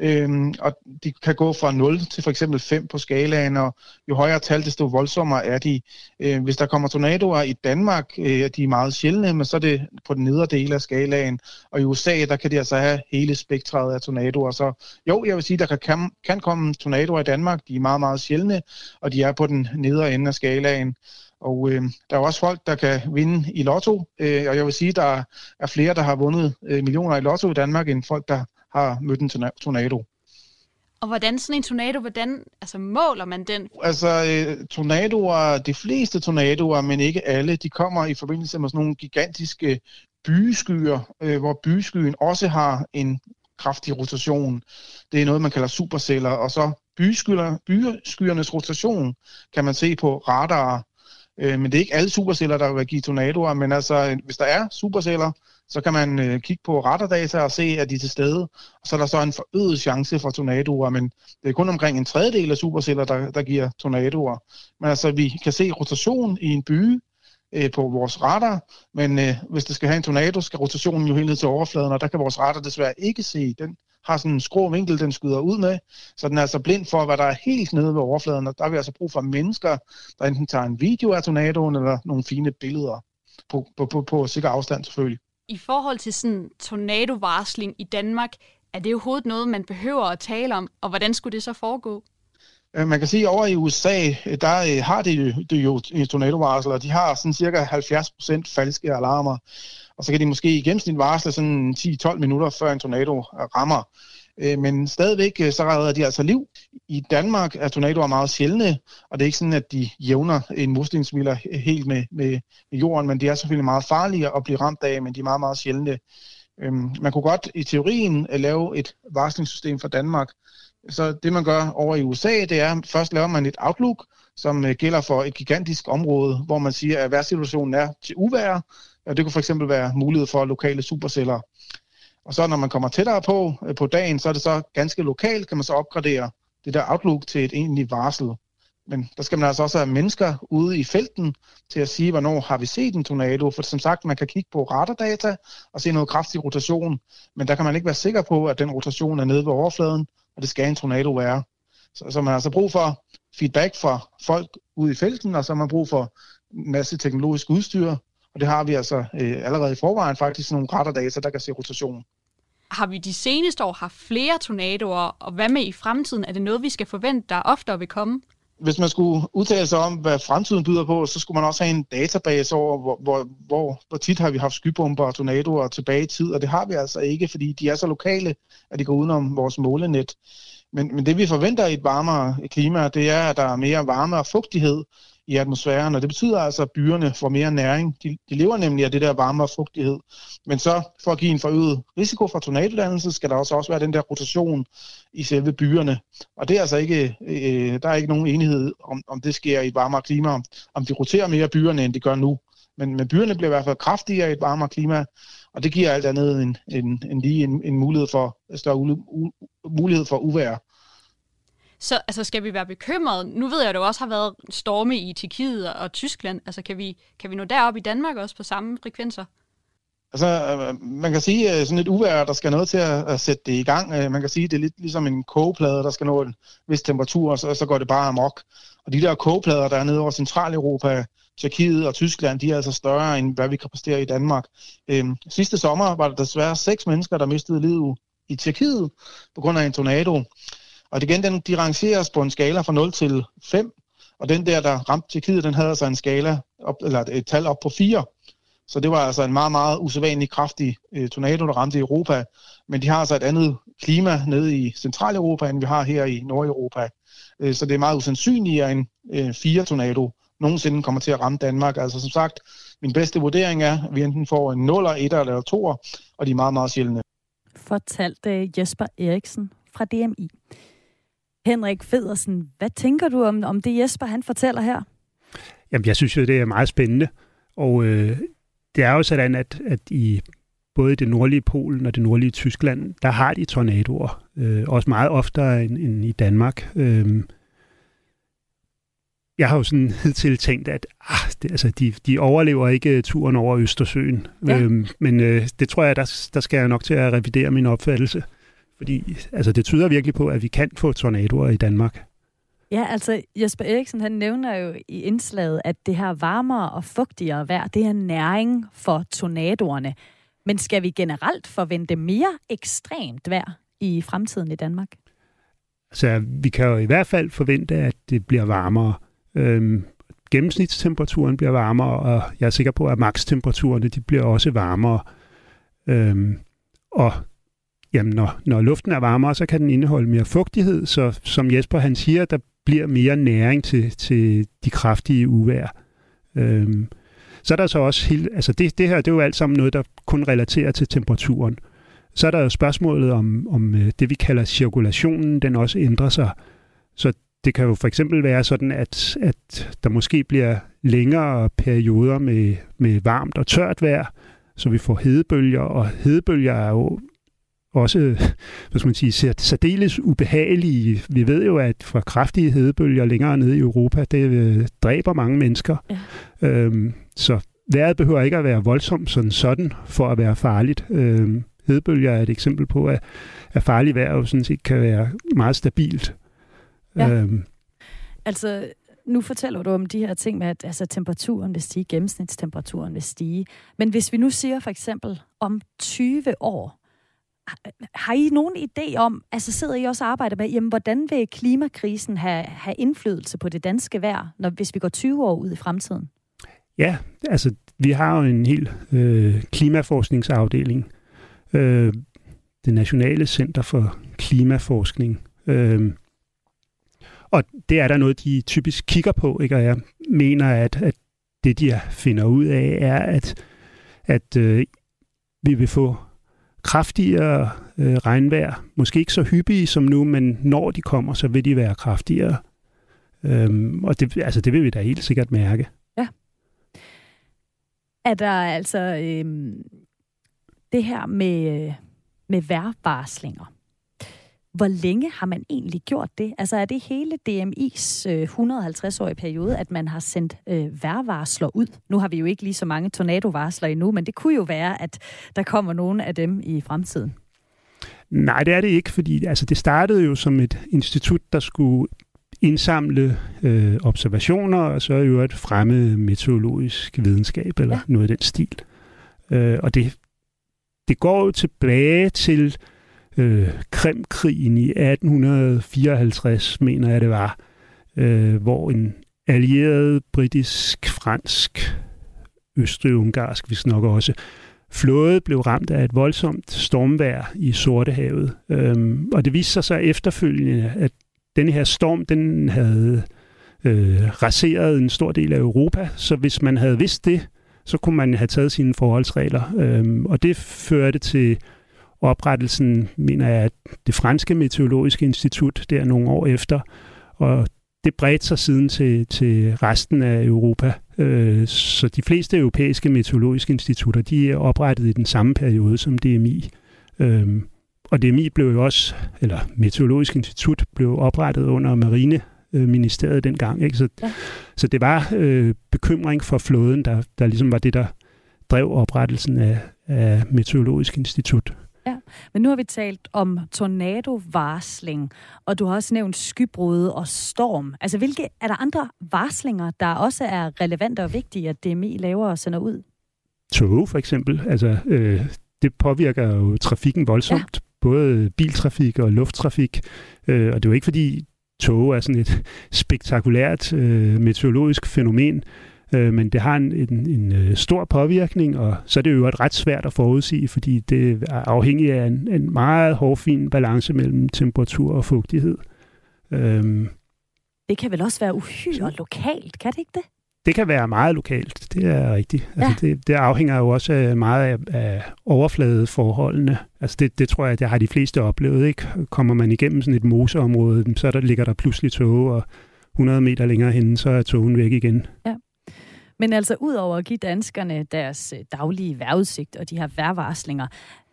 øhm, og de kan gå fra 0 til for eksempel 5 på skalaen, og jo højere tal, desto voldsommere er de. Øh, hvis der kommer tornadoer i Danmark, øh, de er meget sjældne, men så er det på den nedre del af skalaen, og i USA, der kan de altså have hele spektret af tornadoer. Så jo, jeg vil sige, der kan, kan komme tornadoer i Danmark, de er meget, meget sjældne, og de er på den nedre ende af skalaen. Og øh, der er også folk, der kan vinde i lotto, øh, og jeg vil sige, der er flere, der har vundet øh, millioner i lotto i Danmark, end folk, der har mødt en tornado. Og hvordan sådan en tornado, hvordan altså, måler man den? Altså, øh, tornadoer, de fleste tornadoer, men ikke alle, de kommer i forbindelse med sådan nogle gigantiske bygeskyer, øh, hvor bygeskyen også har en kraftig rotation. Det er noget, man kalder superceller, og så byskyernes rotation kan man se på radar. Øh, men det er ikke alle superceller, der vil give tornadoer, men altså, hvis der er superceller, så kan man øh, kigge på radardata og se, at de er til stede, og så er der så en forøget chance for tornadoer, men det er kun omkring en tredjedel af superceller, der, der giver tornadoer. Men altså, vi kan se rotation i en by øh, på vores radar, men øh, hvis det skal have en tornado, skal rotationen jo helt ned til overfladen, og der kan vores radar desværre ikke se. Den har sådan en skrå vinkel, den skyder ud med, så den er altså blind for, hvad der er helt nede ved overfladen, og der har vi altså brug for mennesker, der enten tager en video af tornadoen, eller nogle fine billeder på, på, på, på sikker afstand selvfølgelig. I forhold til sådan tornadovarsling i Danmark, er det overhovedet noget, man behøver at tale om, og hvordan skulle det så foregå? Øh, man kan sige, at over i USA, øh, der øh, har det, de jo øh, tornadovarsler. De har sådan cirka 70% falske alarmer. Og så kan de måske i gennemsnit varsle sådan 10-12 minutter, før en tornado rammer. Øh, men stadigvæk øh, så redder de altså liv. I Danmark er tornadoer meget sjældne, og det er ikke sådan, at de jævner en muslingsmiller helt med, med, med jorden, men de er selvfølgelig meget farlige at blive ramt af, men de er meget, meget sjældne. Øhm, man kunne godt i teorien øh, lave et varslingssystem for Danmark, så det, man gør over i USA, det er, at først laver man et outlook, som øh, gælder for et gigantisk område, hvor man siger, at værtssituationen er til uvær. Og det kunne for eksempel være mulighed for lokale superceller. Og så når man kommer tættere på øh, på dagen, så er det så ganske lokalt, kan man så opgradere det der outlook til et egentligt varsel. Men der skal man altså også have mennesker ude i felten til at sige, hvornår har vi set en tornado. For som sagt, man kan kigge på radardata og se noget kraftig rotation, men der kan man ikke være sikker på, at den rotation er nede ved overfladen, og det skal en tornado være. Så, så man har altså brug for feedback fra folk ude i felten, og så har man brug for en masse teknologisk udstyr, og det har vi altså øh, allerede i forvejen faktisk nogle radardata, der kan se rotation. Har vi de seneste år haft flere tornadoer, og hvad med i fremtiden? Er det noget, vi skal forvente, der oftere vil komme? Hvis man skulle udtale sig om, hvad fremtiden byder på, så skulle man også have en database over, hvor, hvor, hvor, hvor tit har vi haft skybomber og tornadoer tilbage i tid, og det har vi altså ikke, fordi de er så lokale, at de går udenom vores målenet. Men, men det vi forventer i et varmere klima, det er, at der er mere varme og fugtighed, i atmosfæren, og det betyder altså, at byerne får mere næring. De, de lever nemlig af det der varme og fugtighed. Men så for at give en forøget risiko for tornadodannelse, skal der også, også være den der rotation i selve byerne. Og det er altså ikke, øh, der er ikke nogen enighed om, om det sker i et varmere klima, om de roterer mere byerne, end de gør nu. Men, men byerne bliver i hvert fald kraftigere i et varmere klima, og det giver alt andet end, end, end lige en, en mulighed for større u, u, mulighed for uvær. Så altså, skal vi være bekymrede? Nu ved jeg, at der også har været storme i Tjekkiet og Tyskland. Altså, kan vi, kan vi nå derop i Danmark også på samme frekvenser? Altså, øh, man kan sige, at sådan et uvær, der skal noget til at, at sætte det i gang. Øh, man kan sige, at det er lidt ligesom en kogeplade, der skal nå en vis temperatur, og så, så går det bare amok. Og de der kogeplader, der er nede over Centraleuropa, Tjekkiet og Tyskland, de er altså større, end hvad vi kan præstere i Danmark. Øhm, sidste sommer var der desværre seks mennesker, der mistede livet i Tjekkiet på grund af en tornado. Og igen, den, de rangeres på en skala fra 0 til 5, og den der, der ramte Tjekkiet, den havde altså en skala, op, eller et tal op på 4. Så det var altså en meget, meget usædvanlig kraftig øh, tornado, der ramte Europa. Men de har altså et andet klima nede i Centraleuropa, end vi har her i Nordeuropa. Øh, så det er meget usandsynligt, at en øh, 4-tornado nogensinde kommer til at ramme Danmark. Altså som sagt, min bedste vurdering er, at vi enten får en 0, 1 eller 2, og de er meget, meget sjældne. Fortalte Jesper Eriksen fra DMI. Henrik Federsen, hvad tænker du om, om det Jesper han fortæller her? Jamen, jeg synes jo, det er meget spændende. Og øh, det er jo sådan, at, at i både det nordlige Polen og det nordlige Tyskland, der har de tornadoer. Øh, også meget oftere end, end i Danmark. Øh, jeg har jo sådan hidtil tænkt, at ah, det, altså, de, de overlever ikke turen over Østersøen. Ja. Øh, men øh, det tror jeg, der, der skal jeg nok til at revidere min opfattelse. Fordi altså, det tyder virkelig på, at vi kan få tornadoer i Danmark. Ja, altså Jesper Eriksen, han nævner jo i indslaget, at det her varmere og fugtigere vejr, det er næring for tornadoerne. Men skal vi generelt forvente mere ekstremt vejr i fremtiden i Danmark? Altså, vi kan jo i hvert fald forvente, at det bliver varmere. Øhm, gennemsnitstemperaturen bliver varmere, og jeg er sikker på, at makstemperaturerne de bliver også varmere. Øhm, og jamen når, når luften er varmere, så kan den indeholde mere fugtighed, så som Jesper han siger, der bliver mere næring til, til de kraftige uvær. Øhm, så er der så også helt, altså det, det her, det er jo alt sammen noget, der kun relaterer til temperaturen. Så er der jo spørgsmålet om, om øh, det, vi kalder cirkulationen, den også ændrer sig. Så det kan jo for eksempel være sådan, at, at der måske bliver længere perioder med, med varmt og tørt vejr, så vi får hedebølger, og hedebølger er jo også, hvad skal man sige, særdeles ubehagelige. Vi ved jo, at fra kraftige hedebølger længere nede i Europa, det øh, dræber mange mennesker. Ja. Øhm, så vejret behøver ikke at være voldsomt sådan, sådan for at være farligt. Øhm, hedebølger er et eksempel på, at, at farligt vejr jo sådan set kan være meget stabilt. Ja. Øhm. Altså, nu fortæller du om de her ting med, at altså, temperaturen vil stige, gennemsnitstemperaturen vil stige. Men hvis vi nu siger for eksempel om 20 år, har I nogen idé om, altså sidder I også og arbejder med, jamen, hvordan vil klimakrisen have, have indflydelse på det danske vejr, når, hvis vi går 20 år ud i fremtiden? Ja, altså vi har jo en helt øh, klimaforskningsafdeling, øh, det Nationale Center for Klimaforskning. Øh, og det er der noget, de typisk kigger på, ikke? og jeg mener, at, at det, de finder ud af, er, at, at øh, vi vil få kraftigere øh, regnvejr. Måske ikke så hyppige som nu, men når de kommer, så vil de være kraftigere. Øhm, og det, altså, det vil vi da helt sikkert mærke. Ja. Er der altså øh, det her med, øh, med vejrvarslinger? Hvor længe har man egentlig gjort det? Altså er det hele DMI's øh, 150-årige periode, at man har sendt øh, vejrvarsler ud? Nu har vi jo ikke lige så mange tornadovarsler endnu, men det kunne jo være, at der kommer nogle af dem i fremtiden. Nej, det er det ikke, fordi altså, det startede jo som et institut, der skulle indsamle øh, observationer, og så jo at fremme meteorologisk videnskab, eller ja. noget af den stil. Øh, og det, det går jo tilbage til øh, Krimkrigen i 1854, mener jeg det var, øh, hvor en allieret britisk, fransk, østrig-ungarsk, hvis nok også, flåde blev ramt af et voldsomt stormvejr i Sortehavet. Øhm, og det viste sig så efterfølgende, at denne her storm, den havde øh, raseret en stor del af Europa, så hvis man havde vidst det, så kunne man have taget sine forholdsregler. Øhm, og det førte til oprettelsen, mener jeg, det franske meteorologiske institut der nogle år efter, og det bredte sig siden til, til resten af Europa. Øh, så de fleste europæiske meteorologiske institutter, de er oprettet i den samme periode som DMI. Øh, og DMI blev jo også, eller Meteorologisk Institut blev oprettet under Marineministeriet dengang. Ikke? Så, ja. så det var øh, bekymring for flåden, der, der ligesom var det, der drev oprettelsen af, af Meteorologisk Institut. Ja, men nu har vi talt om tornadovarsling, og du har også nævnt skybrud og storm. Altså, hvilke, er der andre varslinger, der også er relevante og vigtige, at DMI laver og sender ud? Tog for eksempel. Altså, øh, det påvirker jo trafikken voldsomt. Ja. Både biltrafik og lufttrafik. Øh, og det er jo ikke fordi tog er sådan et spektakulært øh, meteorologisk fænomen, øh, men det har en, en, en øh, stor påvirkning, og så er det jo et ret svært at forudsige, fordi det er afhængigt af en, en meget hårfin balance mellem temperatur og fugtighed. Øhm, det kan vel også være uhyre lokalt, kan det ikke det? Det kan være meget lokalt, det er rigtigt. Altså, ja. Altså det, det afhænger jo også meget af, af overfladeforholdene. Altså det, det tror jeg, det har de fleste oplevet. Ikke? Kommer man igennem sådan et moseområde, så der ligger der pludselig tog, og 100 meter længere henne, så er togen væk igen. Ja. Men altså, ud over at give danskerne deres øh, daglige vejrudsigt og de her vejrvarslinger,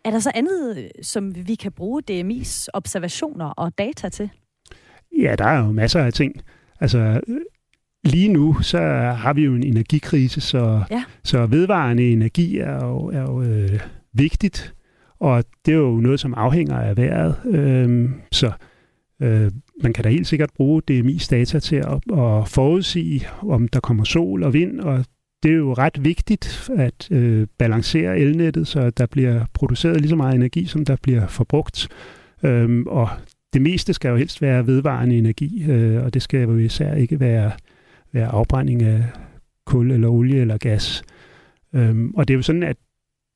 er der så andet, øh, som vi kan bruge DMI's observationer og data til? Ja, der er jo masser af ting. Altså, lige nu, så har vi jo en energikrise, så, ja. så vedvarende energi er jo, er jo øh, vigtigt, og det er jo noget, som afhænger af vejret. Øh, så øh, man kan da helt sikkert bruge DMI's data til at, at forudsige, om der kommer sol og vind, og det er jo ret vigtigt at øh, balancere elnettet, så der bliver produceret lige så meget energi, som der bliver forbrugt. Øhm, og det meste skal jo helst være vedvarende energi, øh, og det skal jo især ikke være, være afbrænding af kul eller olie eller gas. Øhm, og det er jo sådan, at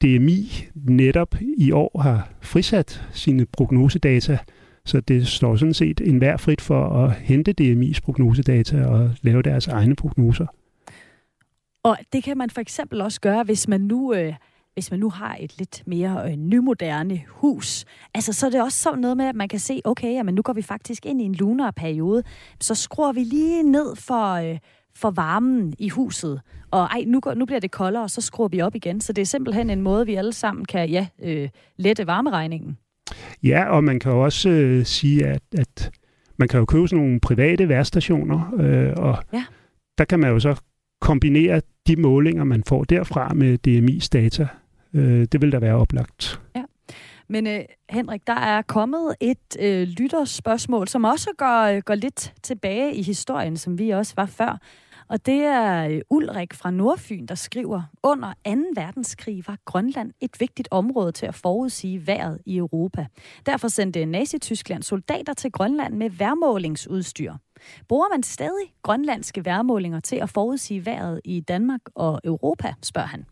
DMI netop i år har frisat sine prognosedata så det står sådan set enhver frit for at hente DMI's prognosedata og lave deres egne prognoser. Og det kan man for eksempel også gøre, hvis man nu... Øh hvis man nu har et lidt mere øh, nymoderne hus, altså så er det også sådan noget med, at man kan se, okay, jamen nu går vi faktisk ind i en lunere periode, så skruer vi lige ned for, øh, for varmen i huset, og ej, nu, går, nu bliver det koldere, og så skruer vi op igen. Så det er simpelthen en måde, vi alle sammen kan ja, øh, lette varmeregningen. Ja, og man kan også øh, sige, at, at man kan jo købe sådan nogle private værstationer, øh, og ja. der kan man jo så kombinere de målinger, man får derfra med DMI's data. Øh, det vil da være oplagt. Ja. Men øh, Henrik, der er kommet et øh, lytterspørgsmål, som også går, går lidt tilbage i historien, som vi også var før. Og det er øh, Ulrik fra Nordfyn, der skriver, under 2. verdenskrig var Grønland et vigtigt område til at forudsige vejret i Europa. Derfor sendte Nazi-Tyskland soldater til Grønland med værmålingsudstyr. Bruger man stadig grønlandske værmålinger til at forudsige vejret i Danmark og Europa, spørger han.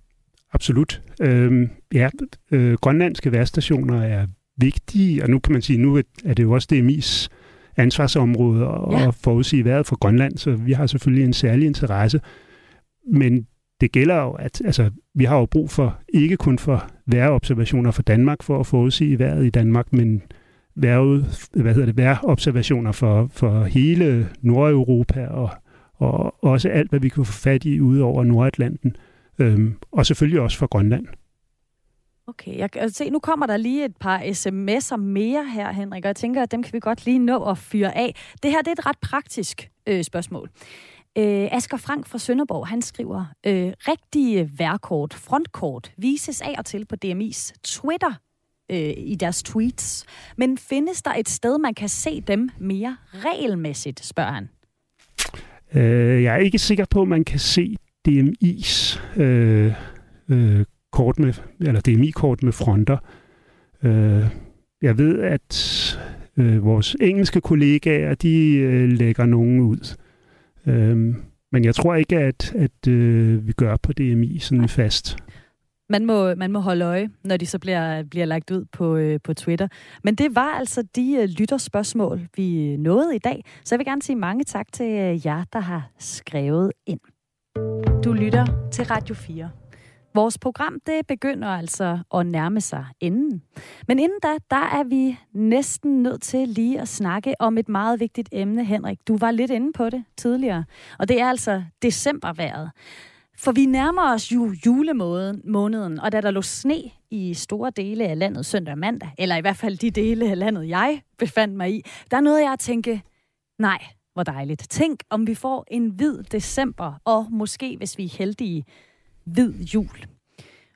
Absolut. Øhm, ja, øh, grønlandske vejrstationer er vigtige, og nu kan man sige, nu er det jo også DMI's ansvarsområde og ja. forudsige vejret for Grønland, så vi har selvfølgelig en særlig interesse. Men det gælder jo, at altså, vi har jo brug for, ikke kun for vejrobservationer for Danmark, for at forudsige vejret i Danmark, men vejret, hvad hedder det, vejrobservationer for, for hele Nordeuropa og, og også alt, hvad vi kan få fat i ude over Nordatlanten. Øhm, og selvfølgelig også for Grønland. Okay, jeg kan se, nu kommer der lige et par sms'er mere her, Henrik, og jeg tænker, at dem kan vi godt lige nå at fyre af. Det her det er et ret praktisk øh, spørgsmål. Øh, Asger Frank fra Sønderborg, han skriver, øh, rigtige værkort, frontkort, vises af og til på DMI's Twitter øh, i deres tweets. Men findes der et sted, man kan se dem mere regelmæssigt, spørger han. Øh, jeg er ikke sikker på, at man kan se DMI's øh, øh, kort med, eller DMI-kort med fronter. Øh, jeg ved, at øh, vores engelske kollegaer, de øh, lægger nogen ud. Øh, men jeg tror ikke, at, at øh, vi gør på DMI sådan fast. Man må, man må holde øje, når de så bliver, bliver lagt ud på, øh, på Twitter. Men det var altså de øh, lytterspørgsmål, vi nåede i dag. Så jeg vil gerne sige mange tak til øh, jer, der har skrevet ind. Du lytter til Radio 4. Vores program det begynder altså at nærme sig enden. Men inden da, der er vi næsten nødt til lige at snakke om et meget vigtigt emne, Henrik. Du var lidt inde på det tidligere, og det er altså decemberværet. For vi nærmer os jo julemåneden, og da der lå sne i store dele af landet søndag og mandag, eller i hvert fald de dele af landet, jeg befandt mig i, der nåede jeg at tænke, nej, hvor dejligt. Tænk, om vi får en hvid december, og måske, hvis vi er heldige, hvid jul.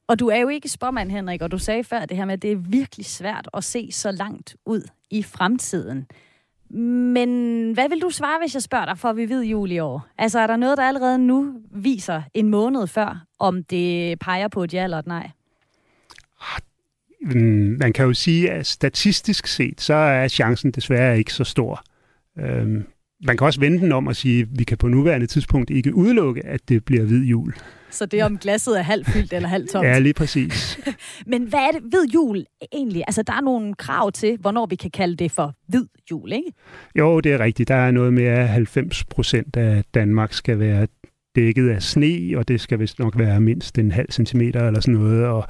Og du er jo ikke spormand, Henrik, og du sagde før det her med, at det er virkelig svært at se så langt ud i fremtiden. Men hvad vil du svare, hvis jeg spørger dig, for vi ved jul i år? Altså, er der noget, der allerede nu viser en måned før, om det peger på et ja eller et nej? Ah, man kan jo sige, at statistisk set, så er chancen desværre ikke så stor. Øhm, man kan også vende den om og sige, at vi kan på nuværende tidspunkt ikke udelukke, at det bliver hvid jul. Så det er om glasset er halvt fyldt eller halvt tomt? Ja, lige præcis. Men hvad er det hvid jul egentlig? Altså, der er nogle krav til, hvornår vi kan kalde det for hvid jul, ikke? Jo, det er rigtigt. Der er noget med, at 90 procent af Danmark skal være dækket af sne, og det skal vist nok være mindst en halv centimeter eller sådan noget, og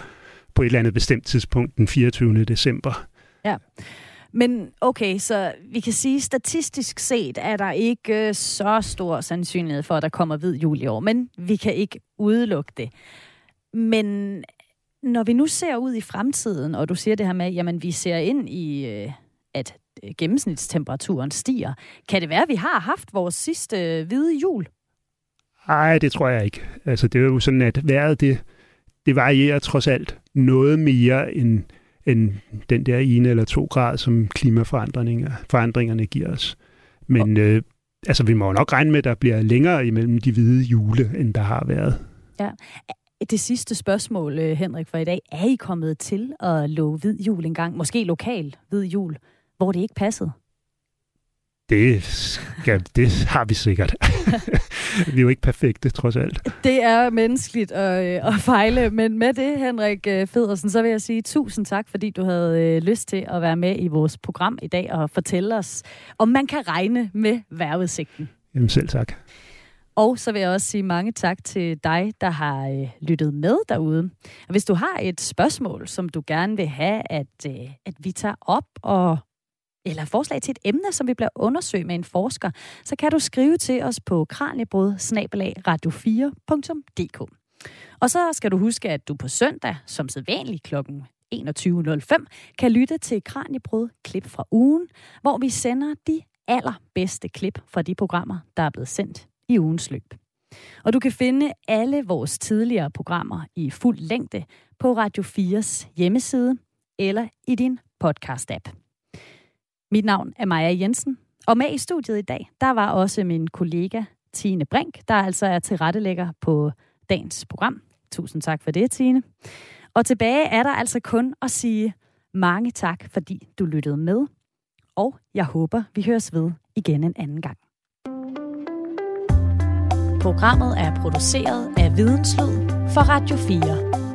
på et eller andet bestemt tidspunkt den 24. december. Ja. Men okay, så vi kan sige, statistisk set er der ikke øh, så stor sandsynlighed for, at der kommer hvid jul i år, men vi kan ikke udelukke det. Men når vi nu ser ud i fremtiden, og du siger det her med, jamen vi ser ind i, øh, at øh, gennemsnitstemperaturen stiger, kan det være, at vi har haft vores sidste hvide jul? Nej, det tror jeg ikke. Altså det er jo sådan, at vejret det, det varierer trods alt noget mere end end den der ene eller to grad, som klimaforandringerne giver os. Men øh, altså, vi må jo nok regne med, at der bliver længere imellem de hvide jule, end der har været. Ja. Det sidste spørgsmål, øh, Henrik, for i dag. Er I kommet til at love hvid jul engang? Måske lokal hvid jul, hvor det ikke passede? Det, skal, det har vi sikkert. vi er jo ikke perfekte, trods alt. Det er menneskeligt at, øh, at fejle, men med det, Henrik øh, Federsen, så vil jeg sige tusind tak, fordi du havde øh, lyst til at være med i vores program i dag og fortælle os, om man kan regne med vejrudsigten. Jamen selv tak. Og så vil jeg også sige mange tak til dig, der har lyttet med derude. Og hvis du har et spørgsmål, som du gerne vil have, at, at vi tager op og eller forslag til et emne, som vi bliver undersøgt med en forsker, så kan du skrive til os på kranjebrud radio4.dk. Og så skal du huske, at du på søndag, som sædvanligt kl. 21.05, kan lytte til Kranjebrud klip fra ugen, hvor vi sender de allerbedste klip fra de programmer, der er blevet sendt i ugens løb. Og du kan finde alle vores tidligere programmer i fuld længde på Radio 4's hjemmeside eller i din podcast-app. Mit navn er Maja Jensen, og med i studiet i dag, der var også min kollega Tine Brink, der altså er tilrettelægger på dagens program. Tusind tak for det, Tine. Og tilbage er der altså kun at sige mange tak, fordi du lyttede med. Og jeg håber, vi høres ved igen en anden gang. Programmet er produceret af Videnslød for Radio 4.